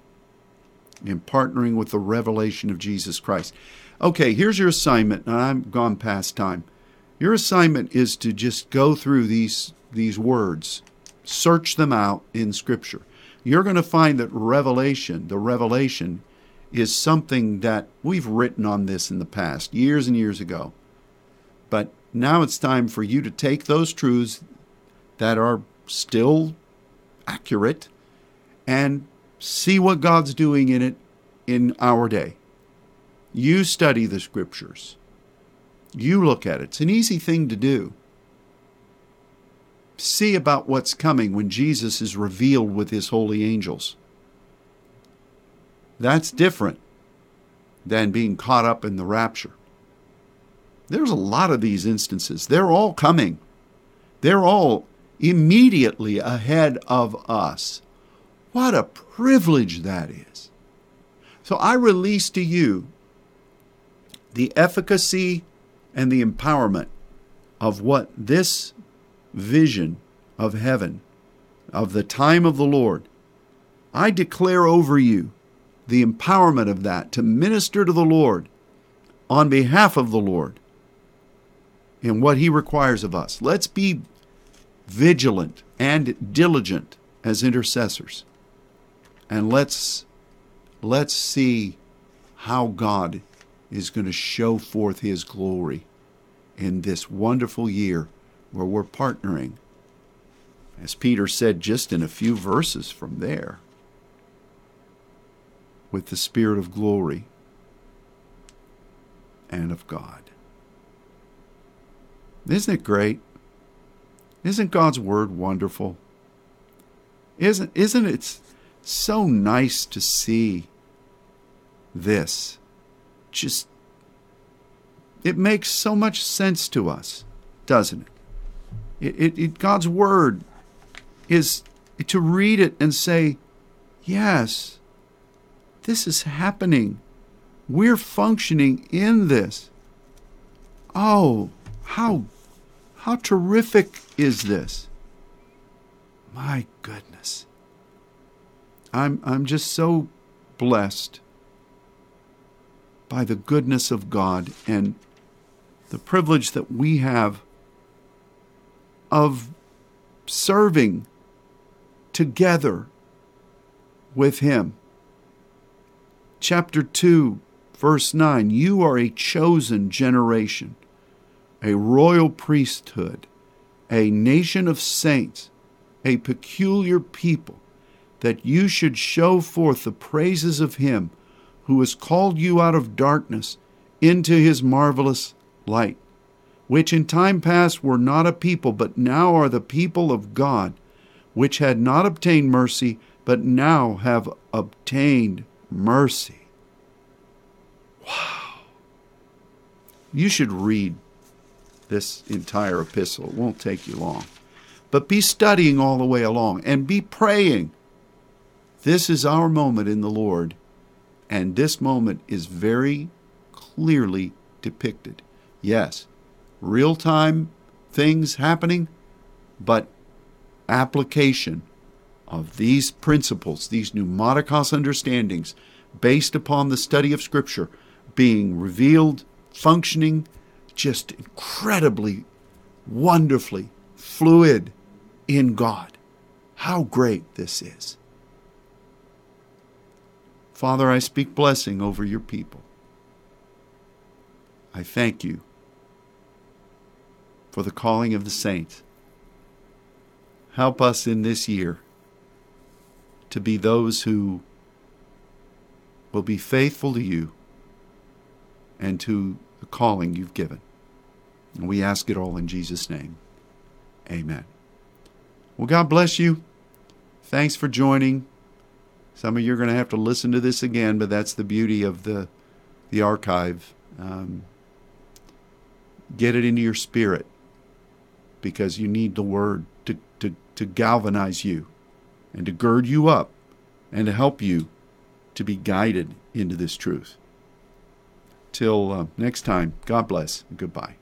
in partnering with the revelation of Jesus Christ. Okay, here's your assignment, and I'm gone past time. Your assignment is to just go through these these words, search them out in Scripture. You're going to find that revelation, the revelation, is something that we've written on this in the past, years and years ago. But now it's time for you to take those truths that are still accurate and see what God's doing in it in our day. You study the scriptures. You look at it. It's an easy thing to do. See about what's coming when Jesus is revealed with his holy angels. That's different than being caught up in the rapture. There's a lot of these instances. They're all coming. They're all immediately ahead of us. What a privilege that is. So I release to you the efficacy and the empowerment of what this vision of heaven, of the time of the Lord, I declare over you the empowerment of that to minister to the Lord on behalf of the Lord in what He requires of us. Let's be vigilant and diligent as intercessors. And let's let's see how God is going to show forth his glory in this wonderful year where we're partnering as Peter said just in a few verses from there with the spirit of glory and of God. Isn't it great? Isn't God's word wonderful? Isn't isn't it so nice to see this? Just it makes so much sense to us, doesn't it? It, it, it God's word is to read it and say, yes, this is happening. We're functioning in this. Oh, how how terrific is this? My goodness. I'm I'm just so blessed by the goodness of God and the privilege that we have of serving together with Him. Chapter 2, verse 9 You are a chosen generation, a royal priesthood, a nation of saints, a peculiar people, that you should show forth the praises of Him who has called you out of darkness into His marvelous light, which in time past were not a people, but now are the people of God, which had not obtained mercy, but now have obtained mercy. Wow. You should read this entire epistle. It won't take you long. But be studying all the way along and be praying. This is our moment in the Lord, and this moment is very clearly depicted. Yes, real time things happening, but application of these principles, these pneumatikos understandings, based upon the study of Scripture, being revealed, functioning, just incredibly, wonderfully fluid in God. How great this is. Father, I speak blessing over your people. I thank you for the calling of the saints. Help us in this year to be those who will be faithful to you and to the calling you've given. And we ask it all in Jesus' name. Amen. Well, God bless you. Thanks for joining. Some of you are going to have to listen to this again, but that's the beauty of the the archive. Um, get it into your spirit because you need the word to, to, to galvanize you and to gird you up and to help you to be guided into this truth. Till uh, next time, God bless and goodbye.